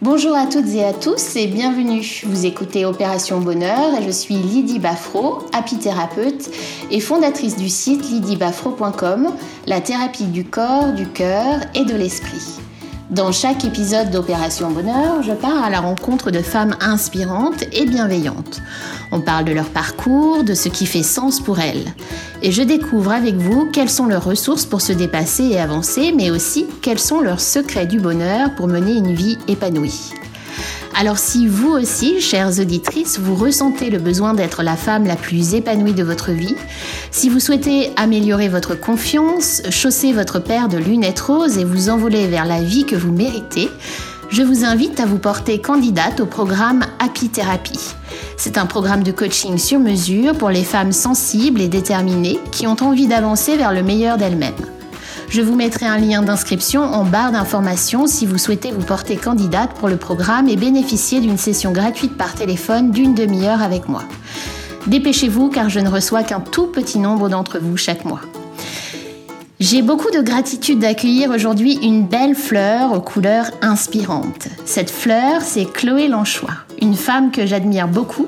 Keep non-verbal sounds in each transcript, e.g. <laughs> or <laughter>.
Bonjour à toutes et à tous et bienvenue. Vous écoutez Opération Bonheur et je suis Lydie Baffro, apithérapeute et fondatrice du site lydiebafro.com, la thérapie du corps, du cœur et de l'esprit. Dans chaque épisode d'Opération Bonheur, je pars à la rencontre de femmes inspirantes et bienveillantes. On parle de leur parcours, de ce qui fait sens pour elles. Et je découvre avec vous quelles sont leurs ressources pour se dépasser et avancer, mais aussi quels sont leurs secrets du bonheur pour mener une vie épanouie. Alors si vous aussi, chères auditrices, vous ressentez le besoin d'être la femme la plus épanouie de votre vie, si vous souhaitez améliorer votre confiance, chausser votre paire de lunettes roses et vous envoler vers la vie que vous méritez, je vous invite à vous porter candidate au programme Happy Therapy. C'est un programme de coaching sur mesure pour les femmes sensibles et déterminées qui ont envie d'avancer vers le meilleur d'elles-mêmes. Je vous mettrai un lien d'inscription en barre d'informations si vous souhaitez vous porter candidate pour le programme et bénéficier d'une session gratuite par téléphone d'une demi-heure avec moi. Dépêchez-vous car je ne reçois qu'un tout petit nombre d'entre vous chaque mois. J'ai beaucoup de gratitude d'accueillir aujourd'hui une belle fleur aux couleurs inspirantes. Cette fleur, c'est Chloé Lanchois une femme que j'admire beaucoup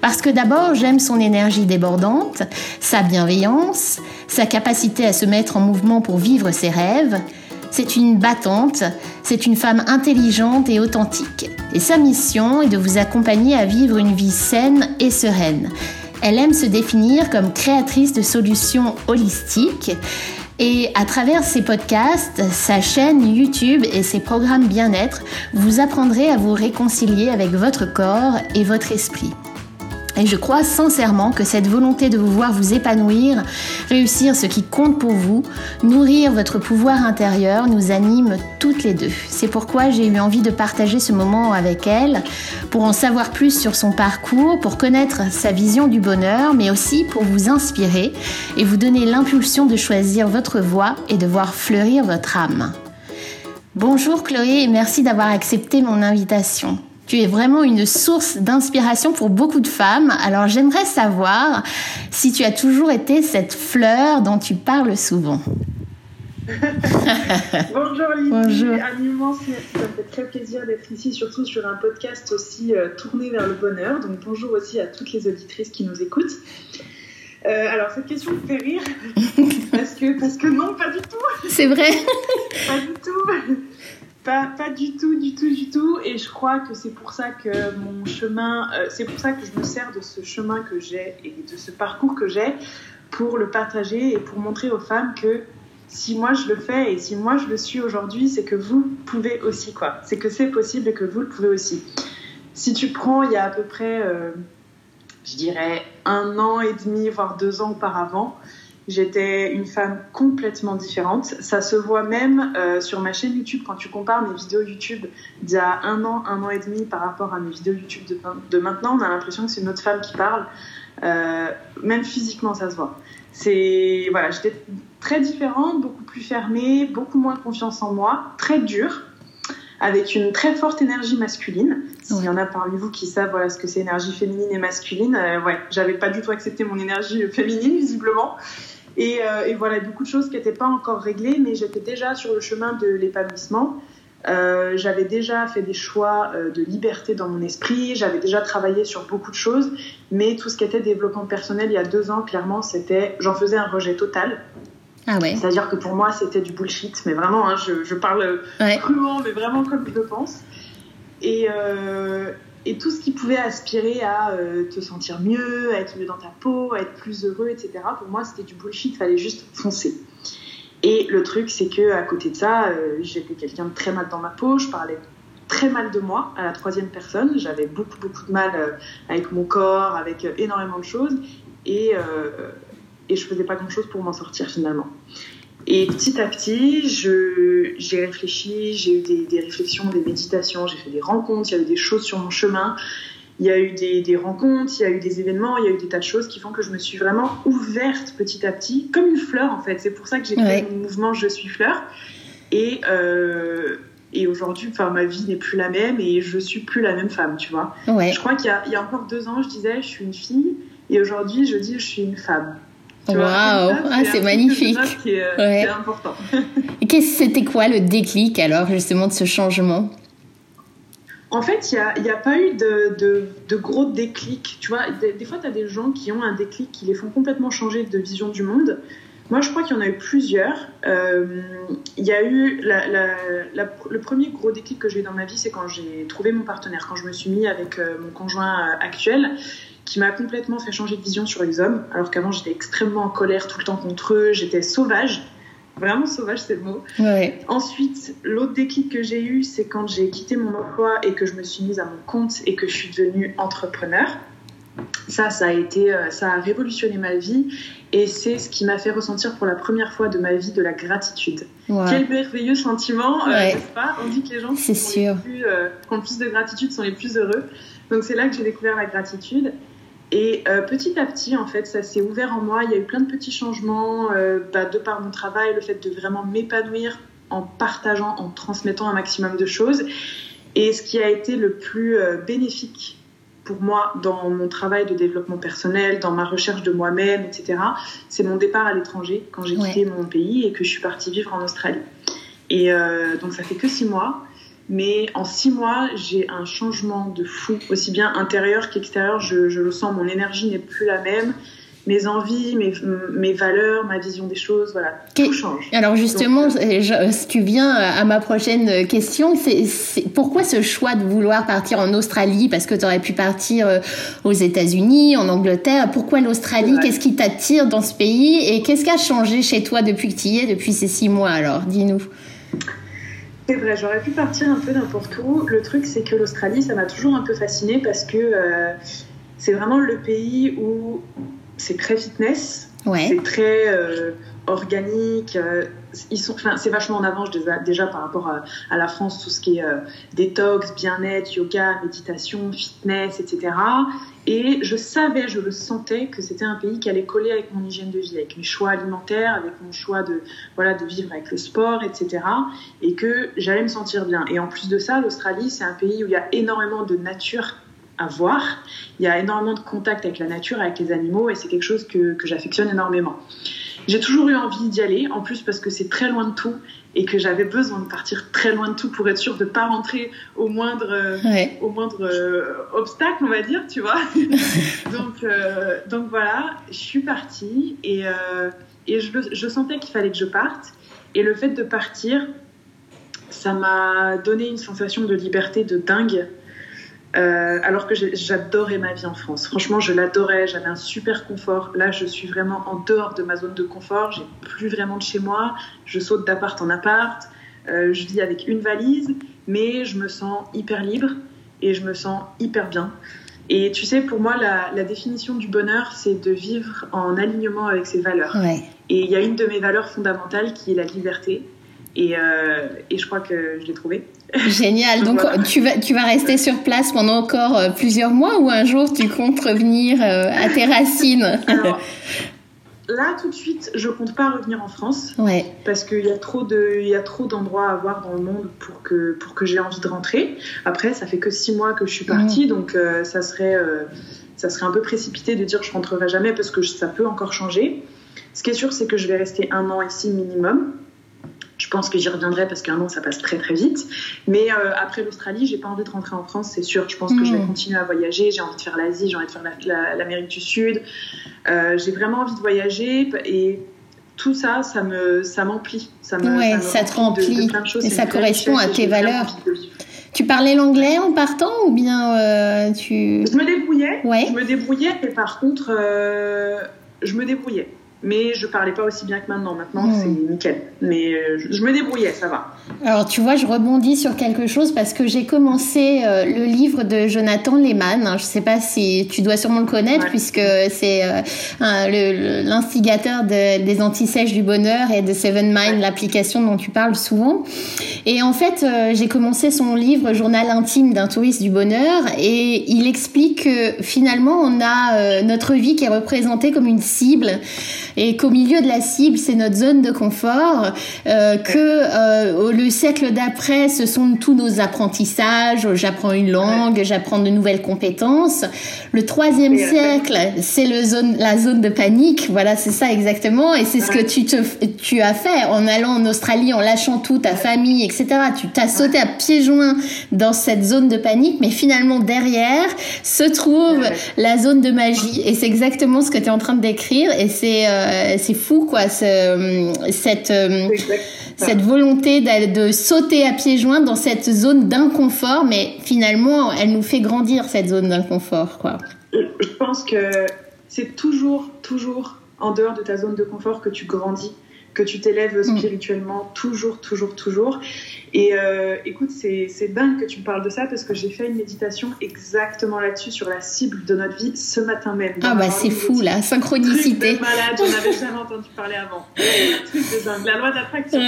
parce que d'abord j'aime son énergie débordante, sa bienveillance, sa capacité à se mettre en mouvement pour vivre ses rêves. C'est une battante, c'est une femme intelligente et authentique. Et sa mission est de vous accompagner à vivre une vie saine et sereine. Elle aime se définir comme créatrice de solutions holistiques. Et à travers ses podcasts, sa chaîne YouTube et ses programmes bien-être, vous apprendrez à vous réconcilier avec votre corps et votre esprit. Et je crois sincèrement que cette volonté de vous voir vous épanouir, réussir ce qui compte pour vous, nourrir votre pouvoir intérieur nous anime toutes les deux. C'est pourquoi j'ai eu envie de partager ce moment avec elle, pour en savoir plus sur son parcours, pour connaître sa vision du bonheur, mais aussi pour vous inspirer et vous donner l'impulsion de choisir votre voie et de voir fleurir votre âme. Bonjour Chloé et merci d'avoir accepté mon invitation. Tu es vraiment une source d'inspiration pour beaucoup de femmes. Alors j'aimerais savoir si tu as toujours été cette fleur dont tu parles souvent. <laughs> Bonjour Lydie, Bonjour. un immense ça me fait très plaisir d'être ici, surtout sur un podcast aussi euh, tourné vers le bonheur. Donc bonjour aussi à toutes les auditrices qui nous écoutent. Euh, alors cette question me fait rire <laughs> parce que parce que non pas du tout. C'est vrai. pas du tout. Pas, du tout, du tout, du tout. Et je crois que c'est pour ça que mon chemin, euh, c'est pour ça que je me sers de ce chemin que j'ai et de ce parcours que j'ai pour le partager et pour montrer aux femmes que si moi je le fais et si moi je le suis aujourd'hui, c'est que vous pouvez aussi, quoi. C'est que c'est possible et que vous le pouvez aussi. Si tu prends, il y a à peu près, euh, je dirais, un an et demi, voire deux ans auparavant, J'étais une femme complètement différente. Ça se voit même euh, sur ma chaîne YouTube quand tu compares mes vidéos YouTube d'il y a un an, un an et demi par rapport à mes vidéos YouTube de, maintenant. On a l'impression que c'est une autre femme qui parle. Euh, même physiquement, ça se voit. C'est voilà, j'étais très différente, beaucoup plus fermée, beaucoup moins confiance en moi, très dure, avec une très forte énergie masculine. S'il y en a parmi vous qui savent voilà ce que c'est énergie féminine et masculine, euh, ouais, j'avais pas du tout accepté mon énergie féminine visiblement. Euh, et, voilà, beaucoup de choses qui n'étaient pas encore réglées, mais j'étais déjà sur le chemin de l'épanouissement. Euh, j'avais déjà fait des choix euh, de liberté dans mon esprit, j'avais déjà travaillé sur beaucoup de choses, mais tout ce qui était développement personnel il y a deux ans, clairement, c'était, j'en faisais un rejet total. Ah ouais. C'est-à-dire que pour moi, c'était du bullshit, mais vraiment, hein, je, parle crûment, mais vraiment comme je le pense. Et, et tout ce qui pouvait aspirer à euh, te sentir mieux, à être mieux dans ta peau, à être plus heureux, etc. Pour moi, c'était du bullshit, fallait juste foncer. Et le truc, c'est que à côté de ça, euh, j'étais quelqu'un de très mal dans ma peau, je parlais très mal de moi à la troisième personne, j'avais beaucoup beaucoup de mal euh, avec mon corps, avec énormément de choses, et, et je faisais pas grand chose pour m'en sortir finalement. Et petit à petit, j'ai réfléchi, j'ai eu des, des, réflexions, des méditations, j'ai fait des rencontres, il y a eu des choses sur mon chemin, il y a eu des, des, rencontres, il y a eu des événements, il y a eu des tas de choses qui font que je me suis vraiment ouverte petit à petit, comme une fleur en fait. C'est pour ça que j'ai créé mon mouvement Je suis fleur. Et, euh, et aujourd'hui, enfin, ma vie n'est plus la même et je suis plus la même femme, tu vois. Je crois qu'il y, y, a encore deux ans, je disais je suis une fille et aujourd'hui, je dis je suis une femme. Waouh, ah, c'est magnifique. C'est ouais. important. C'était quoi le déclic alors justement de ce changement? En fait, il n'y a, a, pas eu de, de, de, gros déclics. Tu vois, des, fois, tu as des gens qui ont un déclic qui les font complètement changer de vision du monde. Moi, je crois qu'il y en a eu plusieurs. Euh, il y a eu la, la, le premier gros déclic que j'ai eu dans ma vie, c'est quand j'ai trouvé mon partenaire, quand je me suis mis avec euh, mon conjoint actuel, qui m'a complètement fait changer de vision sur les hommes. Alors qu'avant, j'étais extrêmement en colère tout le temps contre eux, j'étais sauvage. Vraiment sauvage, c'est le mot. Ensuite, l'autre déclic que j'ai eu, c'est quand j'ai quitté mon emploi et que je me suis mise à mon compte et que je suis devenue entrepreneur. Ça, ça a été, euh, ça a révolutionné ma vie et c'est ce qui m'a fait ressentir pour la première fois de ma vie de la gratitude. Quel merveilleux sentiment, euh, n'est-ce pas? On dit que les gens qui, plus, euh, qui ont le plus de gratitude sont les plus heureux. Donc c'est là que j'ai découvert la gratitude. Et euh, petit à petit, en fait, ça s'est ouvert en moi. Il y a eu plein de petits changements euh, bah, de par mon travail, le fait de vraiment m'épanouir en partageant, en transmettant un maximum de choses. Et ce qui a été le plus euh, bénéfique pour moi dans mon travail de développement personnel, dans ma recherche de moi-même, etc., c'est mon départ à l'étranger quand j'ai quitté mon pays et que je suis partie vivre en Australie. Et donc ça fait que six mois. Mais en six mois, j'ai un changement de fou, aussi bien intérieur qu'extérieur. Je, je, le sens, mon énergie n'est plus la même. Mes envies, mes, mes, valeurs, ma vision des choses, voilà, tout change. Alors justement, euh, tu viens à ma prochaine question. C'est pourquoi ce choix de vouloir partir en Australie? Parce que tu aurais pu partir euh, aux États-Unis, en Angleterre. Pourquoi l'Australie? Qu'est-ce qui t'attire dans ce pays? Et qu'est-ce qui a changé chez toi depuis que tu y es, depuis ces six mois Alors, dis-nous. C'est vrai, j'aurais pu partir un peu n'importe où. Le truc, c'est que l'Australie, ça m'a toujours un peu fasciné parce que euh, c'est vraiment le pays où c'est très fitness, c'est très euh, organique. Euh, ils sont, c'est vachement en avance déjà, déjà par rapport à, la France, tout ce qui est détox, bien-être, yoga, méditation, fitness, etc. Et je savais, je le sentais que c'était un pays qui allait coller avec mon hygiène de vie, avec mes choix alimentaires, avec mon choix de, voilà, de vivre avec le sport, etc. Et que j'allais me sentir bien. Et en plus de ça, l'Australie, c'est un pays où il y a énormément de nature à voir. Il y a énormément de contact avec la nature, avec les animaux, et c'est quelque chose que, que j'affectionne énormément. J'ai toujours eu envie d'y aller, en plus parce que c'est très loin de tout et que j'avais besoin de partir très loin de tout pour être sûre de ne pas rentrer au moindre, au moindre euh, obstacle, on va dire, tu vois. <laughs> donc, euh, donc voilà, je suis partie et, euh, et je, je sentais qu'il fallait que je parte. Et le fait de partir, ça m'a donné une sensation de liberté de dingue euh, alors que j'adorais ma vie en France. Franchement, je l'adorais, j'avais un super confort. Là, je suis vraiment en dehors de ma zone de confort, j'ai plus vraiment de chez moi, je saute d'appart en appart, euh, je vis avec une valise, mais je me sens hyper libre et je me sens hyper bien. Et tu sais, pour moi, la, définition du bonheur, c'est de vivre en alignement avec ses valeurs. Et il y a une de mes valeurs fondamentales qui est la liberté. Et, euh, et je crois que je l'ai trouvée. <laughs> Génial. Donc, tu, vas, tu vas rester sur place pendant encore euh, plusieurs mois ou un jour tu comptes revenir euh, à tes racines? <laughs> Là, tout de suite, je compte pas revenir en France. Ouais. Parce qu'il y a trop de, il y a trop d'endroits à voir dans le monde pour que, pour que j'ai envie de rentrer. Après, ça fait que six mois que je suis partie, donc euh, ça serait, ça serait un peu précipité de dire je rentrerai jamais parce que ça peut encore changer. Ce qui est sûr, c'est que je vais rester un an ici minimum. Je pense que j'y reviendrai parce qu'un an, ça passe très très vite. Mais euh, après l'Australie, j'ai pas envie de rentrer en France, c'est sûr. Je pense que je vais hmm. continuer à voyager. J'ai envie de faire l'Asie, j'ai envie de faire l'Amérique du Sud. Euh, j'ai vraiment envie de voyager et tout ça, ça me, ça m'emplit. Ça me, ouais, ça, te remplit. et ça correspond à tes valeurs. Tu parlais l'anglais en partant ou bien euh, tu... Je me débrouillais. Ouais. Je me débrouillais, mais par contre, je me débrouillais mais je parlais pas aussi bien que maintenant. Maintenant, hmm. c'est nickel. Mais euh, je, me débrouillais, ça va. Alors, tu vois, je rebondis sur quelque chose parce que j'ai commencé euh, le livre de Jonathan Lehman. Hein, je sais pas si tu dois sûrement le connaître puisque c'est euh, l'instigateur des antisèches du bonheur et de Seven Mind, l'application dont tu parles souvent. Et en fait, j'ai commencé son livre Journal intime d'un touriste du bonheur et il explique que finalement, on a notre vie qui est représentée comme une cible et qu'au milieu de la cible, c'est notre zone de confort, euh, que euh, le siècle d'après, ce sont tous nos apprentissages. J'apprends une langue, j'apprends de nouvelles compétences. Le troisième siècle, c'est le zone, la zone de panique. Voilà, c'est ça exactement. Et c'est ce que tu, te, tu as fait en allant en Australie, en lâchant tout, ta famille, etc. Tu t'as sauté à pieds joints dans cette zone de panique, mais finalement derrière se trouve la zone de magie. Et c'est exactement ce que tu es en train de décrire. Et c'est euh, c'est fou, quoi, ce, cette, euh, cette volonté de, sauter à pieds joints dans cette zone d'inconfort. Mais finalement, elle nous fait grandir, cette zone d'inconfort, quoi. Je pense que c'est toujours, toujours en dehors de ta zone de confort que tu grandis que tu t'élèves mm. spirituellement toujours, toujours, toujours. Et euh, écoute, c'est dingue que tu me parles de ça parce que j'ai fait une méditation exactement là-dessus, sur la cible de notre vie ce matin même. Ah bah c'est fou la synchronicité. Truc malade, j'en avais jamais entendu parler avant. Truc de dingue, la loi d'attraction.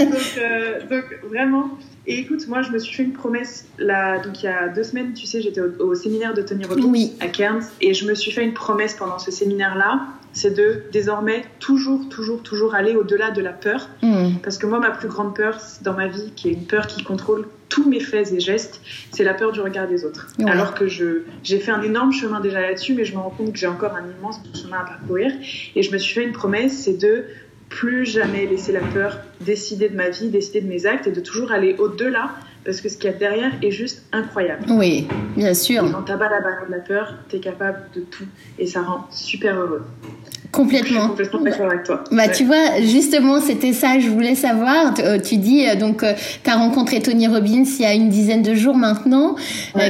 donc, euh, donc vraiment, et écoute, moi, je me suis fait une promesse, là, donc il y a deux semaines, tu sais, j'étais au, séminaire de Tony Robbins à Cairns, et je me suis fait une promesse pendant ce séminaire-là, c'est de désormais toujours, toujours, toujours aller au-delà de la peur. Hmm. Parce que moi, ma plus grande peur dans ma vie, qui est une peur qui contrôle tous mes faits et gestes, c'est la peur du regard des autres. Alors que j'ai fait un énorme chemin déjà là-dessus, mais je me rends compte que j'ai encore un immense chemin à parcourir. Et je me suis fait une promesse, c'est de plus jamais laisser la peur décider de ma vie, décider de mes actes et de toujours aller au-delà parce que ce qu'il y a derrière est juste incroyable. Oui, bien sûr. Et quand t'as pas la barrière de la peur, tu es capable de tout et ça rend super heureux. Complètement. complètement d'accord avec toi. Bah, tu vois, justement, c'était ça, je voulais savoir. Tu, euh, dis, euh, donc, euh, tu as rencontré Tony Robbins il y a une dizaine de jours maintenant.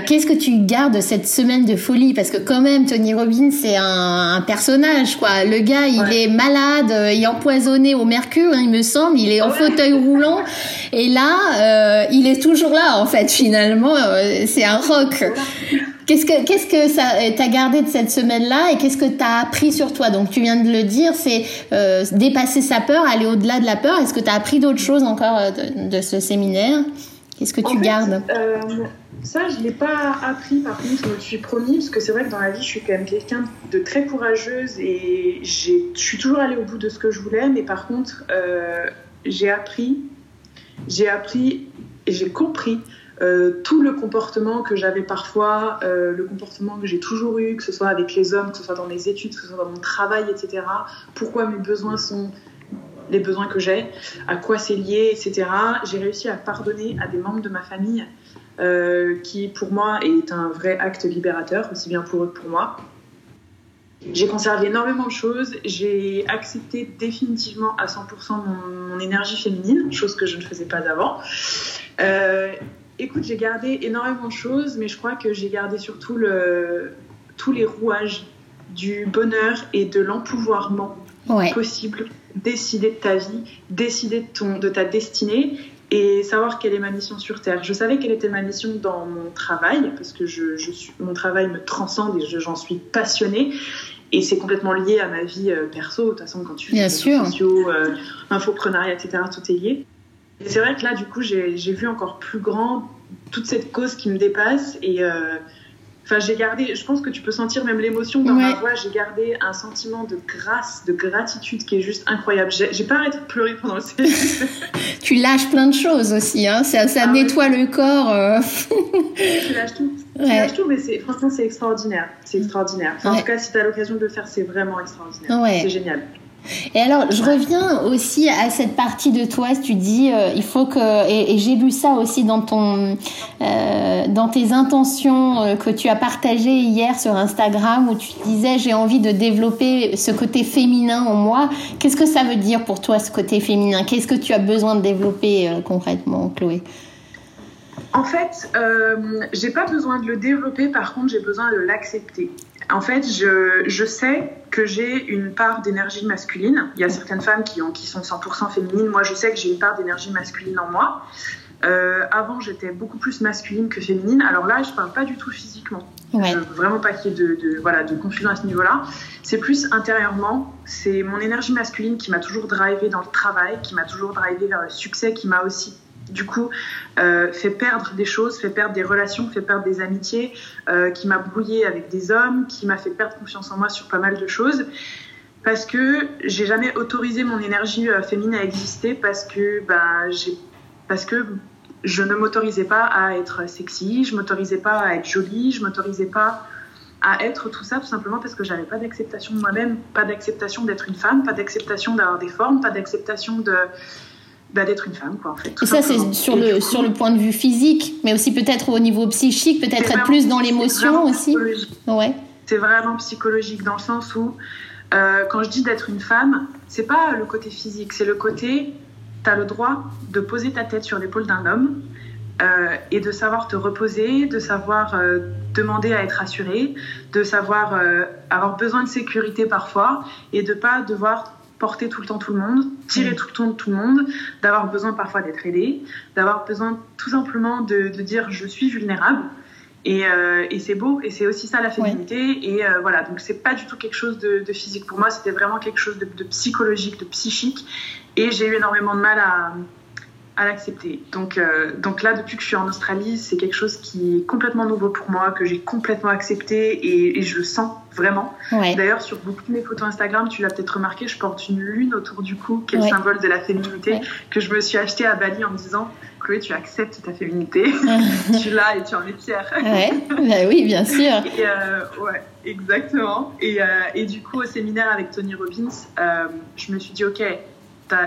Qu'est-ce que tu gardes de cette semaine de folie? Parce que, quand même, Tony Robbins, c'est un, personnage, quoi. Le gars, il est malade, il est empoisonné au mercure, hein, il me semble, il est en fauteuil roulant. Et là, il est toujours là, en fait, finalement. c'est un rock. Qu'est-ce que, qu'est-ce que ça t'as gardé de cette semaine-là et qu'est-ce que tu as appris sur toi? Donc, tu viens de le dire, c'est euh, dépasser sa peur, aller au-delà de la peur. Est-ce que tu as appris d'autres choses encore euh, de, ce séminaire? Qu'est-ce que tu gardes? euh, Ça, je ne l'ai pas appris, par contre, je me suis promis, parce que c'est vrai que dans la vie, je suis quand même quelqu'un de très courageuse et je suis toujours allée au bout de ce que je voulais, mais par contre, j'ai appris, j'ai appris et j'ai compris euh, tout le comportement que j'avais parfois, euh, le comportement que j'ai toujours eu, que ce soit avec les hommes, que ce soit dans mes études, que ce soit dans mon travail, etc. Pourquoi mes besoins sont les besoins que j'ai, à quoi c'est lié, etc. J'ai réussi à pardonner à des membres de ma famille, euh, qui pour moi est un vrai acte libérateur, aussi bien pour eux que pour moi. J'ai conservé énormément de choses. J'ai accepté définitivement à 100% mon, énergie féminine, chose que je ne faisais pas avant. Euh, Écoute, j'ai gardé énormément de choses, mais je crois que j'ai gardé surtout le, tous les rouages du bonheur et de l'empouvoirment possible. Décider de ta vie, décider de, ton, de ta destinée et savoir quelle est ma mission sur Terre. Je savais quelle était ma mission dans mon travail, parce que je, suis, mon travail me transcende et j'en suis passionnée. Et c'est complètement lié à ma vie euh, perso. De toute façon, quand tu fais des sociaux, euh, infoprenariat, etc., tout est lié c'est vrai que là, du coup, j'ai vu encore plus grand toute cette cause qui me dépasse et euh, Enfin, j'ai gardé, je pense que tu peux sentir même l'émotion dans ma voix. J'ai gardé un sentiment de grâce, de gratitude qui est juste incroyable. J'ai pas arrêté de pleurer pendant le séminaire. <laughs> tu lâches plein de choses aussi, hein. ça, ça ah nettoie le corps. Euh. tu lâches tout. Tu lâches tout, mais franchement, c'est extraordinaire. C'est extraordinaire. en tout cas, si tu as l'occasion de le faire, c'est vraiment extraordinaire. C'est génial. Et alors, je reviens aussi à cette partie de toi. Tu dis, euh, il faut que, et, j'ai lu ça aussi dans ton, euh, dans tes intentions euh, que tu as partagées hier sur Instagram, où tu disais, j'ai envie de développer ce côté féminin en moi. Qu'est-ce que ça veut dire pour toi ce côté féminin? Qu'est-ce que tu as besoin de développer concrètement, Chloé? En fait, j'ai pas besoin de le développer. Par contre, j'ai besoin de l'accepter. En fait, je, je sais que j'ai une part d'énergie masculine. Il y a certaines femmes qui, ont, qui sont 100% féminines. Moi, je sais que j'ai une part d'énergie masculine en moi. Euh, avant, j'étais beaucoup plus masculine que féminine. Alors là, je parle pas du tout physiquement. Ouais. veux vraiment pas qu'il y ait de, de, voilà, de confusion à ce niveau-là. C'est plus intérieurement. C'est mon énergie masculine qui m'a toujours drivé dans le travail, qui m'a toujours drivé vers le succès, qui m'a aussi du coup, euh, fait perdre des choses, fait perdre des relations, fait perdre des amitiés, euh, qui m'a brouillé avec des hommes, qui m'a fait perdre confiance en moi sur pas mal de choses. parce que j'ai jamais autorisé mon énergie euh, féminine à exister parce que bah, parce que je ne m'autorisais pas à être sexy, je m'autorisais pas à être jolie, je m'autorisais pas à être tout ça tout simplement parce que j'avais pas d'acceptation de moi-même, pas d'acceptation d'être une femme, pas d'acceptation d'avoir des formes, pas d'acceptation de bah, d'être une femme quoi en fait. Et ça c'est sur le sur le point de vue physique, mais aussi peut-être au niveau psychique, peut-être être plus dans l'émotion aussi. Ouais. C'est vraiment psychologique dans le sens où euh, quand je dis d'être une femme, c'est pas le côté physique, c'est le côté tu as le droit de poser ta tête sur l'épaule d'un homme euh, et de savoir te reposer, de savoir euh, demander à être assuré, de savoir avoir besoin de sécurité parfois et de pas devoir porter tout le temps tout le monde, tirer tout le temps tout le monde, d'avoir besoin parfois d'être aidé, d'avoir besoin tout simplement de, de, dire je suis vulnérable. Et, et c'est beau, et c'est aussi ça la féminité. Et voilà, donc c'est pas du tout quelque chose de, de physique pour moi, c'était vraiment quelque chose de, de, psychologique, de psychique. Et j'ai eu énormément de mal à, à l'accepter. Donc, euh, donc là, depuis que je suis en Australie, c'est quelque chose qui est complètement nouveau pour moi, que j'ai complètement accepté et, je le sens vraiment. D'ailleurs, sur beaucoup de mes photos Instagram, tu l'as peut-être remarqué, je porte une lune autour du cou, qui est le symbole de la féminité, que je me suis acheté à Bali en me disant Chloé, tu acceptes ta féminité, <laughs> tu l'as et tu en es fière. Bah oui, bien sûr. <laughs> et, euh, ouais, exactement. Et, euh, et, du coup, au séminaire avec Tony Robbins, je me suis dit, ok,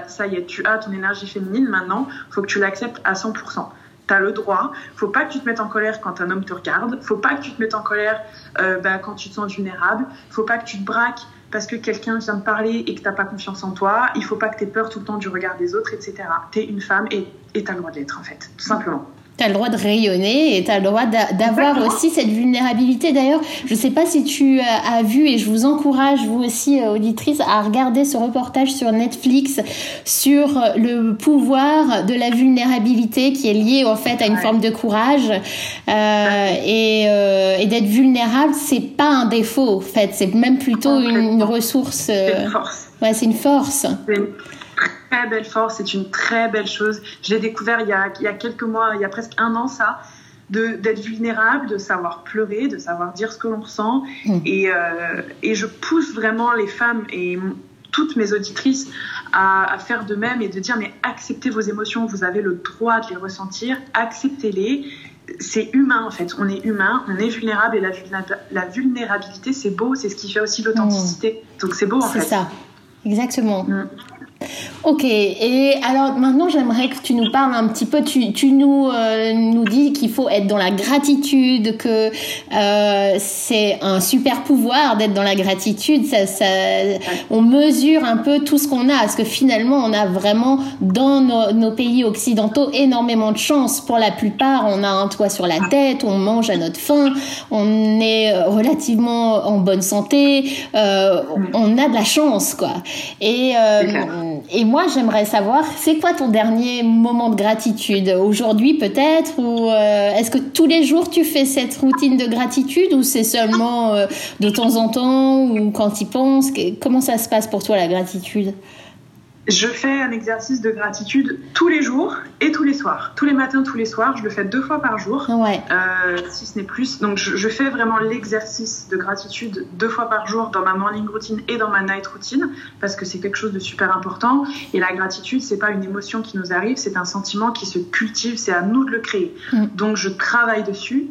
ça y est, tu as ton énergie féminine maintenant, faut que tu l'acceptes à 100%. Tu as le droit. Faut pas que tu te mettes en colère quand un homme te regarde. Faut pas que tu te mettes en colère euh, bah, quand tu te sens vulnérable. Faut pas que tu te braques parce que quelqu'un vient te parler et que tu n'as pas confiance en toi. Il faut pas que tu aies peur tout le temps du regard des autres, etc. Tu es une femme et tu as le droit de l'être, en fait, tout simplement tu as le droit de rayonner et tu as le droit d'avoir aussi cette vulnérabilité. D'ailleurs, je ne sais pas si tu as vu, et je vous encourage, vous aussi, euh, auditrice, à regarder ce reportage sur Netflix sur le pouvoir de la vulnérabilité qui est lié en fait à une forme de courage. Euh, et, euh, et d'être vulnérable, c'est pas un défaut, en fait, c'est même plutôt une, ressource. c'est une force. Ouais, c'est une force très belle force, c'est une très belle chose. Je l'ai découvert il y, a, il y, a, quelques mois, il y a presque un an ça, d'être vulnérable, de savoir pleurer, de savoir dire ce que l'on ressent. Mm. Et, euh, et, je pousse vraiment les femmes et toutes mes auditrices à, faire de même et de dire mais acceptez vos émotions, vous avez le droit de les ressentir, acceptez-les. C'est humain en fait, on est humain, on est vulnérable et la, la vulnérabilité c'est beau, c'est ce qui fait aussi l'authenticité. Mm. Donc c'est beau en fait. C'est ça, exactement. Mm. Ok, et alors maintenant j'aimerais que tu nous parles un petit peu, tu, nous, euh, nous dis qu'il faut être dans la gratitude, que euh, c'est un super pouvoir d'être dans la gratitude, ça, on mesure un peu tout ce qu'on a, parce que finalement on a vraiment dans nos, nos, pays occidentaux énormément de chance. Pour la plupart, on a un toit sur la tête, on mange à notre faim, on est relativement en bonne santé, euh, on a de la chance quoi. Et, et moi, j'aimerais savoir, c'est quoi ton dernier moment de gratitude? Aujourd'hui peut-être? Ou euh, est-ce que tous les jours tu fais cette routine de gratitude? Ou c'est seulement euh, de temps en temps? Ou quand tu penses? Comment ça se passe pour toi la gratitude? Je fais un exercice de gratitude tous les jours et tous les soirs. Tous les matins, tous les soirs. Je le fais deux fois par jour, ouais. euh, si ce n'est plus. Donc, je, je fais vraiment l'exercice de gratitude deux fois par jour dans ma morning routine et dans ma night routine parce que c'est quelque chose de super important. Et la gratitude, c'est pas une émotion qui nous arrive, c'est un sentiment qui se cultive. C'est à nous de le créer. Mm. Donc, je travaille dessus.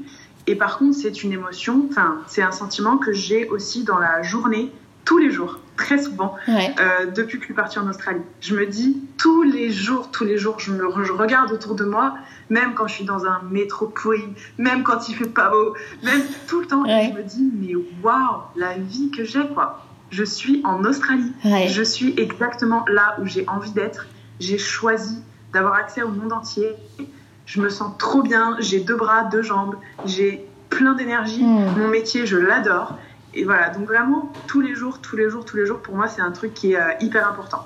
Et par contre, c'est une émotion, enfin, c'est un sentiment que j'ai aussi dans la journée, tous les jours très souvent euh, depuis que je suis partie en Australie. Je me dis tous les jours, tous les jours, je me je regarde autour de moi, même quand je suis dans un métro pourri, même quand il fait pas beau, même tout le temps, et je me dis mais waouh, la vie que j'ai quoi. Je suis en Australie. Je suis exactement là où j'ai envie d'être. J'ai choisi d'avoir accès au monde entier. Je me sens trop bien. J'ai deux bras, deux jambes. J'ai plein d'énergie. Hmm. Mon métier, je l'adore et voilà, donc vraiment, tous les jours, tous les jours, tous les jours, pour moi, c'est un truc qui est euh, hyper important.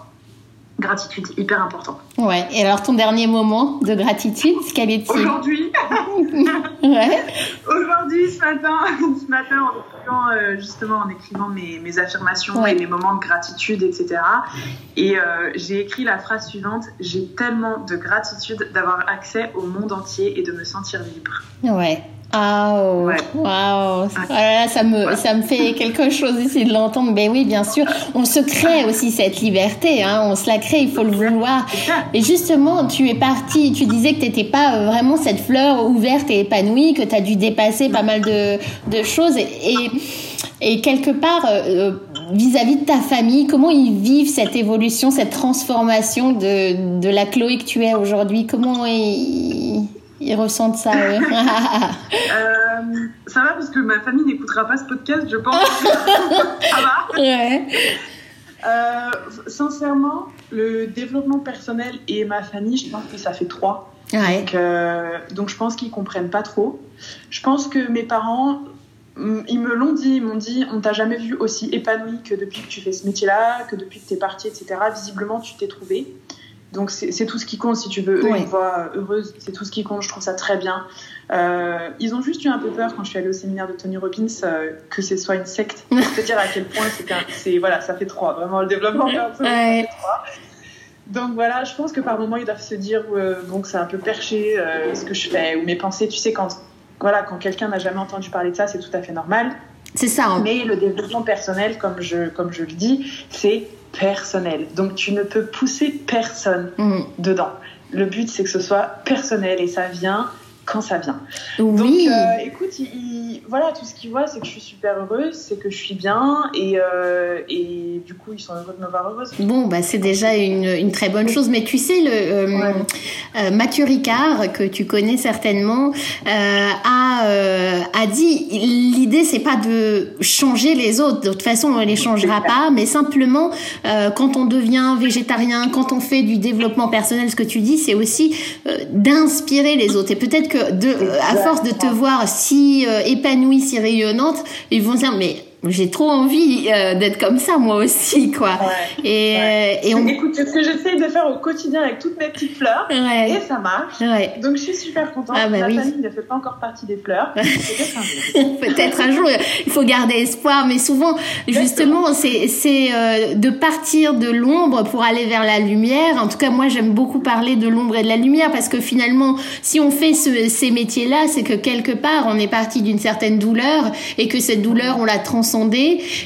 Gratitude, hyper important. Ouais, et alors ton dernier moment de gratitude, quel est-il Aujourd'hui <laughs> ouais. <laughs> Aujourd'hui, ce matin, <laughs> ce matin en écrivant, euh, justement, en écrivant mes, mes affirmations et mes moments de gratitude, etc. Et euh, j'ai écrit la phrase suivante J'ai tellement de gratitude d'avoir accès au monde entier et de me sentir libre. Ouais, Oh, wow. ça me, ça me fait quelque chose ici de l'entendre. Mais ben oui, bien sûr, on se crée aussi cette liberté. Hein. On se la crée, il faut le vouloir. Et justement, tu es partie, tu disais que tu n'étais pas euh, vraiment cette fleur ouverte et épanouie, que tu as dû dépasser pas mal de, de choses. Et, et, quelque part, euh, euh, vis-à-vis de ta famille, comment ils vivent cette évolution, cette transformation de, de la Chloé que tu es aujourd'hui? Comment ils ils ressentent ça, <laughs> euh, ça va parce que ma famille n'écoutera pas ce podcast, je pense. <laughs> ça va. Ouais. Euh, sincèrement, le développement personnel et ma famille, je pense que ça fait trois. Donc, euh, donc, je pense qu'ils comprennent pas trop. Je pense que mes parents, mm, ils me l'ont dit, ils m'ont dit, on t'a jamais vu aussi épanoui que depuis que tu fais ce métier-là, que depuis que tu es partie, etc. Visiblement, tu t'es trouvé. Donc c'est tout ce qui compte si tu veux. Eux, ils voient heureuse, c'est tout ce qui compte. Je trouve ça très bien. Euh, ils ont juste eu un peu peur quand je suis allée au séminaire de Tony Robbins euh, que ce soit une secte. <laughs> Pour te dire à quel point c'est voilà, ça fait trois. Vraiment le développement personnel, ça fait trois. Donc voilà, je pense que par moments ils doivent se dire euh, bon que c'est un peu perché ce que je fais ou mes pensées. Tu sais quand voilà quand quelqu'un n'a jamais entendu parler de ça, c'est tout à fait normal. C'est ça. Hein. Mais le développement personnel, comme je comme je le dis, c'est personnel. Donc tu ne peux pousser personne mm. dedans. Le but, c'est que ce soit personnel et ça vient quand ça vient. Oui. Donc, euh, écoute, voilà, tout ce qu'ils voient, c'est que je suis super heureuse, c'est que je suis bien, et, euh, et, du coup, ils sont heureux de me voir heureuse. Bon, bah, c'est déjà une, une, très bonne chose. Mais tu sais, le euh, Mathieu Ricard, que tu connais certainement, a, a dit l'idée, c'est pas de changer les autres. De toute façon, on les changera <laughs> pas, mais simplement, quand on devient végétarien, quand on fait du développement personnel, ce que tu dis, c'est aussi d'inspirer les autres. Et peut-être que de, à force de te voir si euh, épanouie, si rayonnante, ils vont dire mais j'ai trop envie euh, d'être comme ça moi aussi quoi. Et, et on... écoute c'est ce que j'essaie de faire au quotidien avec toutes mes petites fleurs et ça marche. Donc je suis super contente. Ah, bah ma famille ne fait pas encore partie des fleurs. Peut-être un jour peut-être un jour il faut garder espoir mais souvent justement c'est c'est euh, de partir de l'ombre pour aller vers la lumière. En tout cas moi j'aime beaucoup parler de l'ombre et de la lumière parce que finalement si on fait ce, ces métiers là c'est que quelque part on est parti d'une certaine douleur et que cette douleur on la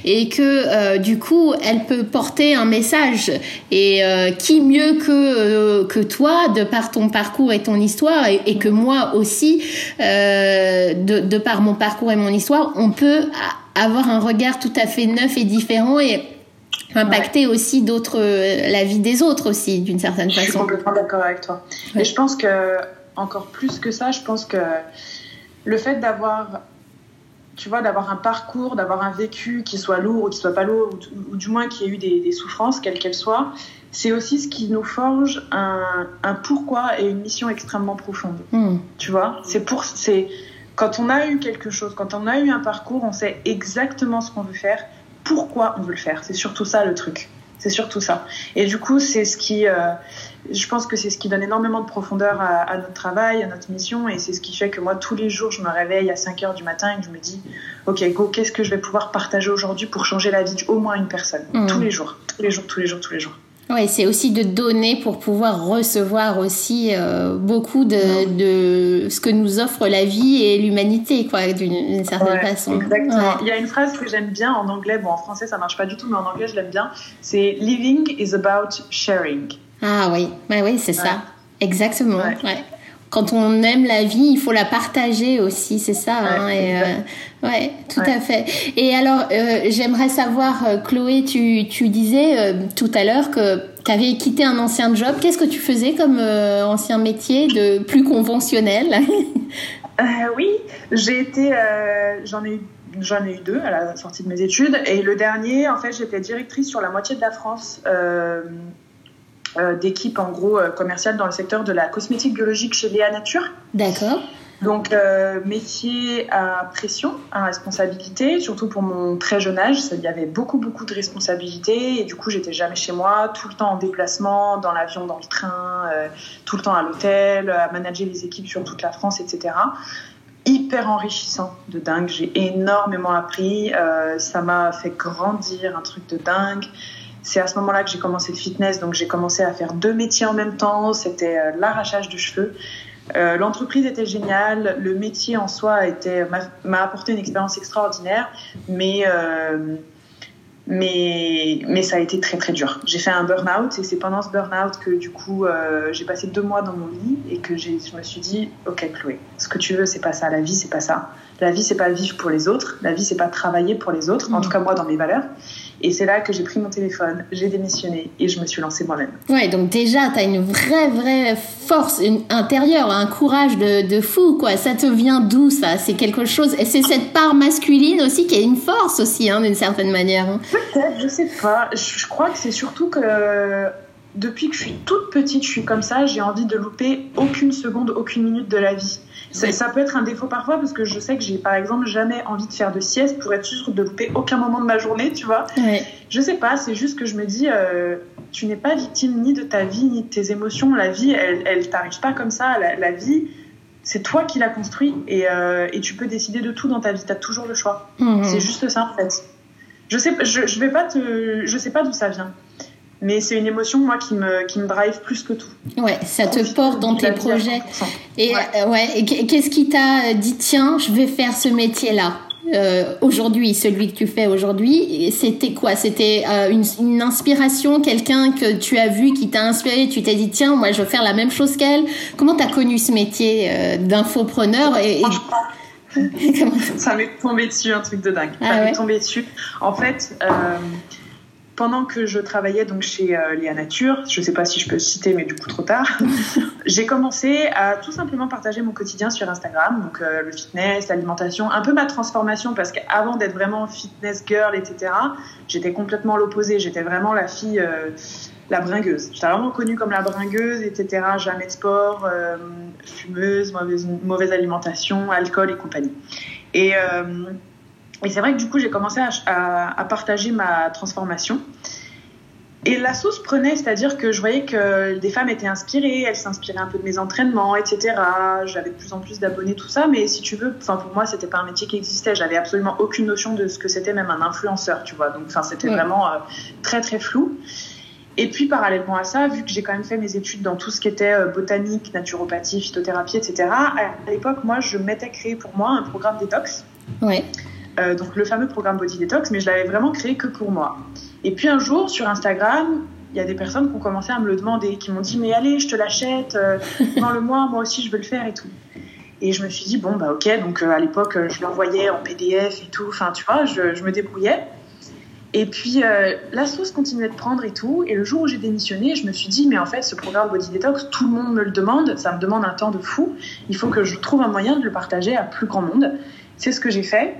et que euh, du coup elle peut porter un message et euh, qui mieux que euh, que toi de par ton parcours et ton histoire et, que moi aussi de, de, par mon parcours et mon histoire on peut avoir un regard tout à fait neuf et différent et impacter aussi d'autres la vie des autres aussi d'une certaine façon. Je suis complètement d'accord avec toi. Et je pense que encore plus que ça, je pense que le fait d'avoir tu vois, d'avoir un parcours, d'avoir un vécu qui soit lourd ou qui soit pas lourd, ou, du moins qui ait eu des, souffrances, quelles qu'elles soient, c'est aussi ce qui nous forge un, pourquoi et une mission extrêmement profonde. Hmm. Tu vois, c'est pour, c'est quand on a eu quelque chose, quand on a eu un parcours, on sait exactement ce qu'on veut faire, pourquoi on veut le faire. C'est surtout ça le truc. C'est surtout ça. Et du coup, c'est ce qui, euh, je pense que c'est ce qui donne énormément de profondeur à, notre travail, à notre mission, et c'est ce qui fait que moi, tous les jours, je me réveille à 5 heures du matin et que je me dis, ok, go, qu'est-ce que je vais pouvoir partager aujourd'hui pour changer la vie d'au moins une personne, mmh. tous les jours, tous les jours, tous les jours, tous les jours. Oui, c'est aussi de donner pour pouvoir recevoir aussi euh, beaucoup de, de, ce que nous offre la vie et l'humanité, quoi, d'une certaine façon. Exactement. Il y a une phrase que j'aime bien en anglais, bon en français ça marche pas du tout, mais en anglais je l'aime bien. C'est Living is about sharing. Ah oui, bah oui, c'est ça. Exactement. Ouais. Quand on aime la vie, il faut la partager aussi, c'est ça. Hein, et, euh, ouais, tout à fait. Et alors, euh, j'aimerais savoir, euh, Chloé, tu, tu disais tout à l'heure que tu avais quitté un ancien job. Qu'est-ce que tu faisais comme ancien métier de plus conventionnel? <laughs> Oui, j'ai été, j'en ai eu J'en ai eu deux à la sortie de mes études. Et le dernier, en fait, j'étais directrice sur la moitié de la France euh, d'équipe en gros euh, commerciale dans le secteur de la cosmétique biologique chez Léa Nature. D'accord. Donc euh, métier à pression, à responsabilité, surtout pour mon très jeune âge, il y avait beaucoup beaucoup de responsabilités et du coup j'étais jamais chez moi, tout le temps en déplacement, dans l'avion, dans le train, tout le temps à l'hôtel, à manager les équipes sur toute la France, etc. Hyper enrichissant, de dingue. J'ai énormément appris, ça m'a fait grandir, un truc de dingue. C'est à ce moment-là que j'ai commencé le fitness, donc j'ai commencé à faire deux métiers en même temps. C'était euh, l'arrachage de cheveux. L'entreprise était géniale, le métier en soi m'a apporté une expérience extraordinaire, mais mais, mais ça a été très très dur. J'ai fait un burn-out et c'est pendant ce burn-out que du coup euh, j'ai passé deux mois dans mon lit et que je me suis dit ok Chloé, ce que tu veux c'est pas ça, la vie c'est pas ça. La vie c'est pas vivre pour les autres, la vie c'est pas travailler pour les autres, en mm. tout cas moi dans mes valeurs. Et c'est là que j'ai pris mon téléphone, j'ai démissionné et je me suis lancée moi-même. Ouais, donc déjà, tu as une vraie, vraie force intérieure, un courage de, de fou, quoi. Ça te vient d'où, ça? C'est quelque chose... Et c'est cette part masculine aussi qui est une force aussi, hein, d'une certaine manière. Hein. Peut-être, je sais pas. Je, crois que c'est surtout que depuis que je suis toute petite, je suis comme ça, j'ai envie de louper aucune seconde, aucune minute de la vie. Ça, ça, peut être un défaut parfois parce que je sais que j'ai par exemple jamais envie de faire de sieste pour être sûre de louper aucun moment de ma journée, tu vois. Ouais. Je sais pas, c'est juste que je me dis, euh, tu n'es pas victime ni de ta vie ni de tes émotions. La vie, elle, elle t'arrive pas comme ça. La, vie, c'est toi qui l'as construit et, euh, et, tu peux décider de tout dans ta vie. Tu as toujours le choix. Mhm. C'est juste ça en fait. Je sais, je, je vais pas te, je sais pas d'où ça vient mais c'est une émotion moi qui me qui me drive plus que tout. Ouais, ça te porte dans tes projets. Et ouais, euh, qu'est-ce qui t'a dit tiens, je vais faire ce métier-là euh, aujourd'hui, celui que tu fais aujourd'hui, c'était quoi? C'était euh, une, une, inspiration, quelqu'un que tu as vu qui t'a inspiré, tu t'es dit tiens, moi je veux faire la même chose qu'elle? Comment t'as connu ce métier d'infopreneur et, <laughs> Ça? M'est tombé dessus, un truc de dingue. Ah ça m'est tombé dessus. En fait, pendant que je travaillais donc chez euh, Léa Nature, je ne sais pas si je peux citer, mais du coup trop tard, <laughs> j'ai commencé à tout simplement partager mon quotidien sur Instagram, donc euh, le fitness, l'alimentation, un peu ma transformation, parce qu'avant d'être vraiment fitness girl, etc., j'étais complètement l'opposé, j'étais vraiment la fille, euh, la bringueuse. J'étais vraiment connue comme la bringueuse, etc., jamais de sport, fumeuse, mauvaise, mauvaise, alimentation, alcool et compagnie. Et et c'est vrai que du coup, j'ai commencé à, partager ma transformation. Et la sauce prenait, c'est-à-dire que je voyais que des femmes étaient inspirées, elles s'inspiraient un peu de mes entraînements, etc. J'avais de plus en plus d'abonnés, tout ça, mais si tu veux, enfin pour moi, c'était pas un métier qui existait. J'avais absolument aucune notion de ce que c'était même un influenceur, tu vois. Donc, enfin, c'était vraiment euh, très très flou. Et puis parallèlement à ça, vu que j'ai quand même fait mes études dans tout ce qui était euh, botanique, naturopathie, phytothérapie, etc. À l'époque, moi, je m'étais créé pour moi un programme détox. Ouais. Euh, donc le fameux programme Body Detox, mais je l'avais vraiment créé que pour moi. Et puis un jour, sur Instagram, il y a des personnes qui ont commencé à me le demander, qui m'ont dit mais allez, je te l'achète, euh, <laughs> le mois, moi aussi je veux le faire et tout. Et je me suis dit bon bah ok, donc euh, à l'époque je l'envoyais en PDF et tout, enfin tu vois, je, je me débrouillais. Et puis la sauce continuait de prendre et tout. Et le jour où j'ai démissionné, je me suis dit mais en fait ce programme Body Detox, tout le monde me le demande, ça me demande un temps de fou. Il faut que je trouve un moyen de le partager à plus grand monde. C'est ce que j'ai fait.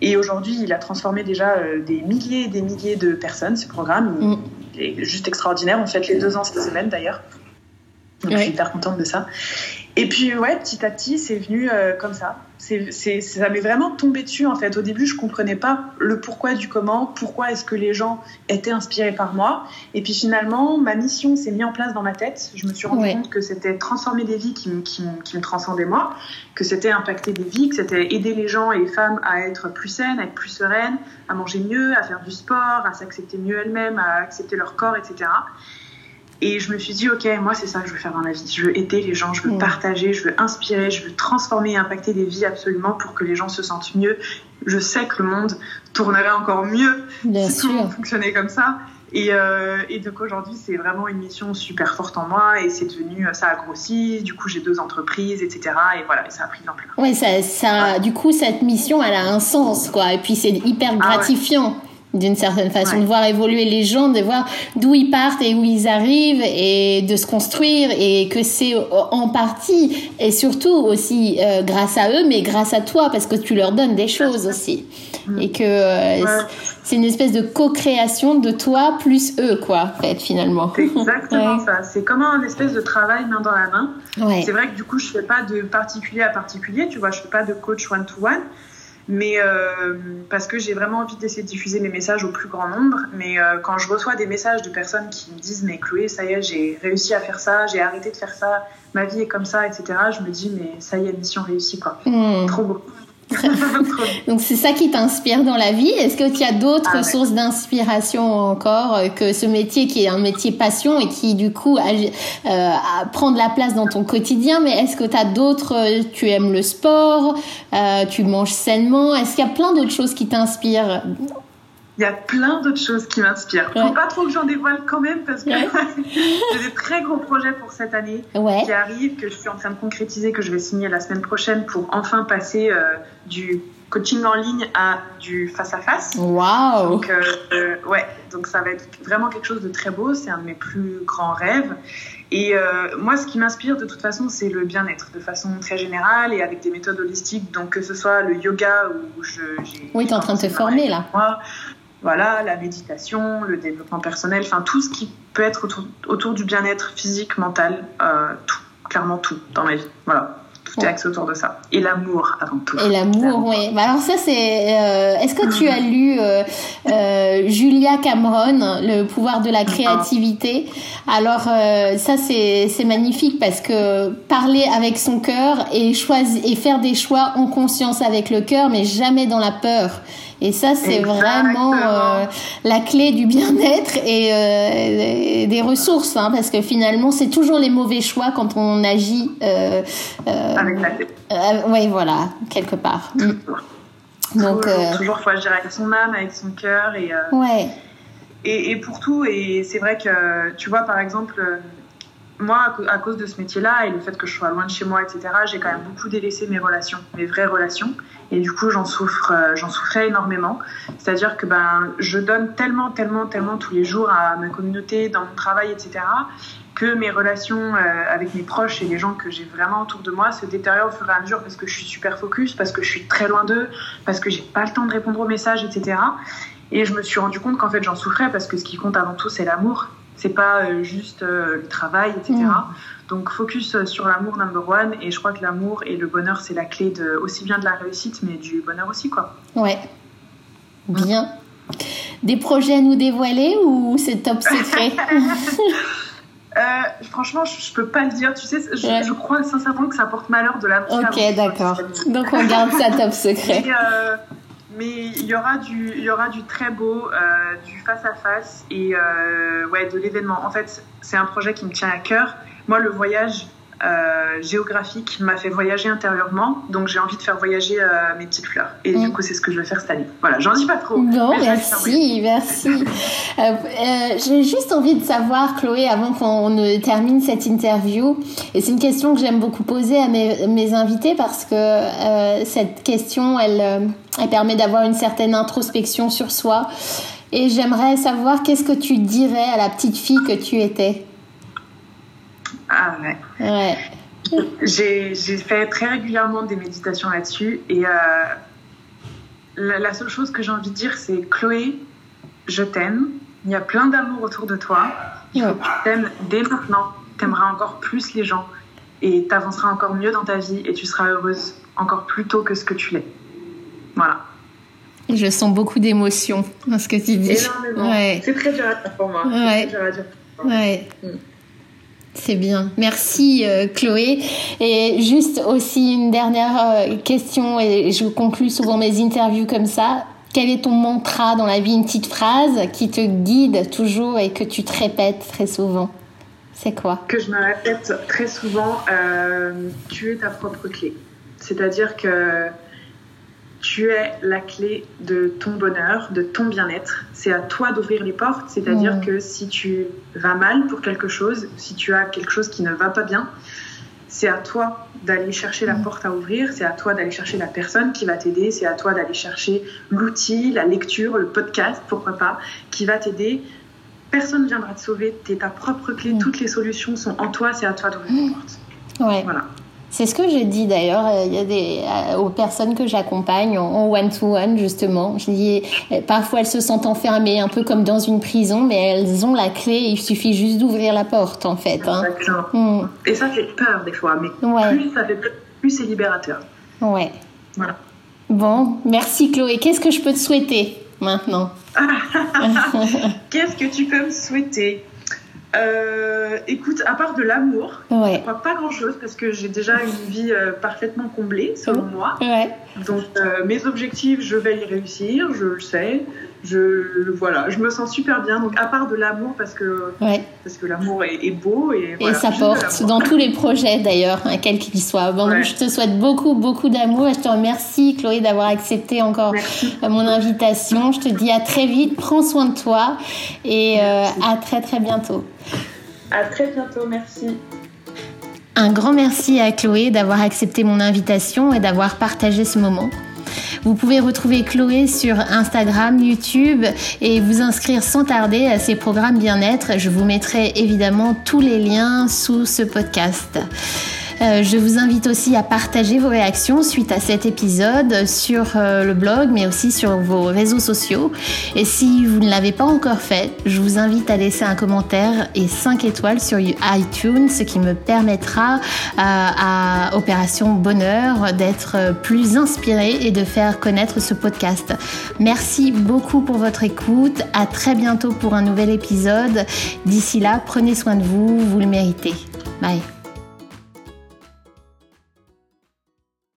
Et aujourd'hui, il a transformé déjà euh, des milliers et des milliers de personnes, ce programme. Mm. Il est juste extraordinaire. On fête les deux ans cette semaine d'ailleurs. Donc je suis hyper contente de ça. Et puis ouais, petit à petit, c'est venu euh, comme ça. C'est, c'est, ça m'est vraiment tombé dessus en fait. Au début, je comprenais pas le pourquoi du comment, pourquoi est-ce que les gens étaient inspirés par moi. Et puis finalement, ma mission s'est mise en place dans ma tête. Je me suis rendu compte que c'était transformer des vies qui, qui, qui, me transcendaient moi, que c'était impacter des vies, que c'était aider les gens et les femmes à être plus saines, à être plus sereines, à manger mieux, à faire du sport, à s'accepter mieux elles-mêmes, à accepter leur corps, etc. Et je me suis dit, ok, moi c'est ça que je veux faire dans la vie. Je veux aider les gens, je veux mm. partager, je veux inspirer, je veux transformer et impacter des vies absolument pour que les gens se sentent mieux. Je sais que le monde tournerait encore mieux si tout le monde fonctionnait comme ça. Et, euh, et donc aujourd'hui, c'est vraiment une mission super forte en moi et c'est devenu, ça a grossi. Du coup, j'ai deux entreprises, etc. Et voilà, et ça a pris de l'ampleur. Ouais, ça, ça, du coup, cette mission, elle a un sens, quoi. Et puis c'est hyper ah gratifiant d'une certaine façon, de voir évoluer les gens, de voir d'où ils partent et où ils arrivent et de se construire et que c'est en partie et surtout aussi euh, grâce à eux, mais grâce à toi parce que tu leur donnes des choses aussi mm. et que euh, c'est une espèce de co-création de toi plus eux quoi, en fait, finalement. C'est exactement <laughs> ça. C'est comme un espèce de travail main dans la main. C'est vrai que du coup, je fais pas de particulier à particulier, tu vois, je fais pas de coach one to one mais euh, parce que j'ai vraiment envie d'essayer de diffuser mes messages au plus grand nombre. Mais euh, quand je reçois des messages de personnes qui me disent mais Chloé, ça y est, j'ai réussi à faire ça, j'ai arrêté de faire ça, ma vie est comme ça, etc. Je me dis mais ça y est, mission réussie quoi. Hmm. Trop beau. Donc c'est ça qui t'inspire dans la vie. Est-ce que tu as d'autres Ah ouais. sources d'inspiration encore euh, que ce métier qui est un métier passion et qui du coup euh, prend de la place dans ton quotidien? Mais est-ce que tu as d'autres euh, Tu aimes le sport euh, Tu manges sainement? Est-ce qu'il y a plein d'autres choses qui t'inspirent? Il y a plein d'autres choses qui m'inspirent. Ouais. Faut pas trop que j'en dévoile quand même parce que Ouais. <laughs> j'ai des très gros projets pour cette année Ouais. qui arrivent, que je suis en train de concrétiser, que je vais signer la semaine prochaine pour enfin passer euh, du coaching en ligne à du face à face. Waouh Donc, euh, euh, ouais, donc ça va être vraiment quelque chose de très beau. C'est un de mes plus grands rêves. Et euh, moi, ce qui m'inspire de toute façon, c'est le bien-être de façon très générale et avec des méthodes holistiques. Donc, que ce soit le yoga où je. Oui, tu es en train de te former là. Moi, voilà, la méditation, le développement personnel, enfin tout ce qui peut être autour, autour du bien-être physique, mental, euh, tout, clairement tout dans ma vie. Voilà, tout Ouais. est axé autour de ça. Et l'amour avant tout. Et l'amour, oui. Bah alors ça, c'est... euh, Est-ce que tu as lu euh, Julia Cameron, Le pouvoir de la créativité? Alors ça, c'est c'est magnifique parce que parler avec son cœur et, choisir, et faire des choix en conscience avec le cœur, mais jamais dans la peur. Et ça, c'est vraiment euh, la clé du bien-être et, euh, et des ressources, hein, parce que finalement, c'est toujours les mauvais choix quand on agit. Euh, euh, Avec la tête. euh, oui, voilà, quelque part. Mm. Donc, toujours, euh, toujours, faut agir avec son âme, avec son cœur et, ouais, et, et pour tout. Et c'est vrai que, tu vois, par exemple, moi, à cause de ce métier-là et le fait que je sois loin de chez moi, etc., j'ai quand même beaucoup délaissé mes relations, mes vraies relations. Et du coup, j'en souffre, euh, j'en souffrais énormément. C'est-à-dire que ben, je donne tellement, tellement, tellement tous les jours à ma communauté, dans mon travail, etc., que mes relations euh, avec mes proches et les gens que j'ai vraiment autour de moi se détériorent au fur et à mesure parce que je suis super focus, parce que je suis très loin d'eux, parce que j'ai pas le temps de répondre aux messages, etc. Et je me suis rendu compte qu'en fait j'en souffrais parce que ce qui compte avant tout c'est l'amour. C'est pas euh, juste le travail, etc. Donc focus euh, sur l'amour number one. Et je crois que l'amour et le bonheur c'est la clé de aussi bien de la réussite mais du bonheur aussi quoi. ouais. Bien. Des projets à nous dévoiler ou c'est top secret <laughs> Euh, franchement, je, je peux pas le dire. Tu sais, je, Ouais. je crois sincèrement que ça porte malheur de l'annoncer. Ok, d'accord. <laughs> Donc on garde ça top secret. Mais, euh, mais il y aura du, il y aura du très beau, euh, du face à face et euh, ouais, de l'événement. En fait, c'est un projet qui me tient à cœur. Moi, le voyage euh, géographique m'a fait voyager intérieurement, donc j'ai envie de faire voyager euh, mes petites fleurs. Et Mm. du coup, c'est ce que je vais faire cette année. Voilà, j'en dis pas trop. Voyager. merci, merci. Euh, J'ai juste envie de savoir, Chloé, avant qu'on ne termine cette interview, et c'est une question que j'aime beaucoup poser à mes, mes invités parce que cette question, elle, elle permet d'avoir une certaine introspection sur soi. Et j'aimerais savoir qu'est-ce que tu dirais à la petite fille que tu étais? Ah ouais. Ouais. J'ai j'ai fait très régulièrement des méditations là-dessus et euh, la, la seule chose que j'ai envie de dire c'est Chloé, je t'aime. Il y a plein d'amour autour de toi. Il faut que tu t'aimes dès maintenant. T'aimeras encore plus les gens et t'avanceras encore mieux dans ta vie et tu seras heureuse encore plus tôt que ce que tu l'es. Voilà. Je sens beaucoup d'émotion dans ce que tu dis. Énormément. Ouais. C'est très dur à dire pour moi. C'est Ouais. très dur à dire pour moi. Ouais. C'est bien. Merci euh, Chloé. Et juste aussi une dernière euh, question, et je conclue souvent mes interviews comme ça. Quel est ton mantra dans la vie? Une petite phrase qui te guide toujours et que tu te répètes très souvent C'est quoi? Que je me répète très souvent, euh, tu es ta propre clé. C'est-à-dire que tu es la clé de ton bonheur, de ton bien-être. C'est à toi d'ouvrir les portes. C'est-à-dire Mm. que si tu vas mal pour quelque chose, si tu as quelque chose qui ne va pas bien, c'est à toi d'aller chercher la Mm. porte à ouvrir, c'est à toi d'aller chercher la personne qui va t'aider, c'est à toi d'aller chercher l'outil, la lecture, le podcast, pourquoi pas, qui va t'aider. Personne ne viendra te sauver, tu es ta propre clé, Mm. toutes les solutions sont en toi, c'est à toi d'ouvrir les portes. Ouais. Voilà. C'est ce que je dis d'ailleurs. euh, Il y a des euh, aux personnes que j'accompagne en one to one justement. Je dis euh, parfois elles se sentent enfermées un peu comme dans une prison, mais elles ont la clé. Il suffit juste d'ouvrir la porte en fait. Hein. Exactement. Mm. Et ça fait peur des fois, mais Ouais. plus ça fait peur, plus c'est libérateur. Ouais. Voilà. Bon, merci Chloé. Qu'est-ce que je peux te souhaiter maintenant? <laughs> Qu'est-ce que tu peux me souhaiter? Euh, écoute, à part de l'amour, Ouais. je crois pas grand chose parce que j'ai déjà une vie euh, parfaitement comblée selon moi. Ouais. Donc euh, mes objectifs, je vais y réussir, je le sais. Je voilà, je me sens super bien. Donc à part de l'amour parce que Ouais. parce que l'amour est, est beau et, ça porte dans tous les projets d'ailleurs, hein, quel qu'il soit. Bon, Ouais. Je te souhaite beaucoup, beaucoup d'amour et je te remercie Chloé d'avoir accepté encore Merci. euh, mon invitation. Je te dis à très vite, prends soin de toi et euh, à très très bientôt. À très bientôt, merci. Un grand merci à Chloé d'avoir accepté mon invitation et d'avoir partagé ce moment. Vous pouvez retrouver Chloé sur Instagram, YouTube et vous inscrire sans tarder à ses programmes bien-être. Je vous mettrai évidemment tous les liens sous ce podcast. Euh, je vous invite aussi à partager vos réactions suite à cet épisode sur euh, le blog, mais aussi sur vos réseaux sociaux. Et si vous ne l'avez pas encore fait, je vous invite à laisser un commentaire et 5 étoiles sur iTunes, ce qui me permettra euh, à Opération Bonheur d'être plus inspiré et de faire connaître ce podcast. Merci beaucoup pour votre écoute. À très bientôt pour un nouvel épisode. D'ici là, prenez soin de vous, vous le méritez. Bye.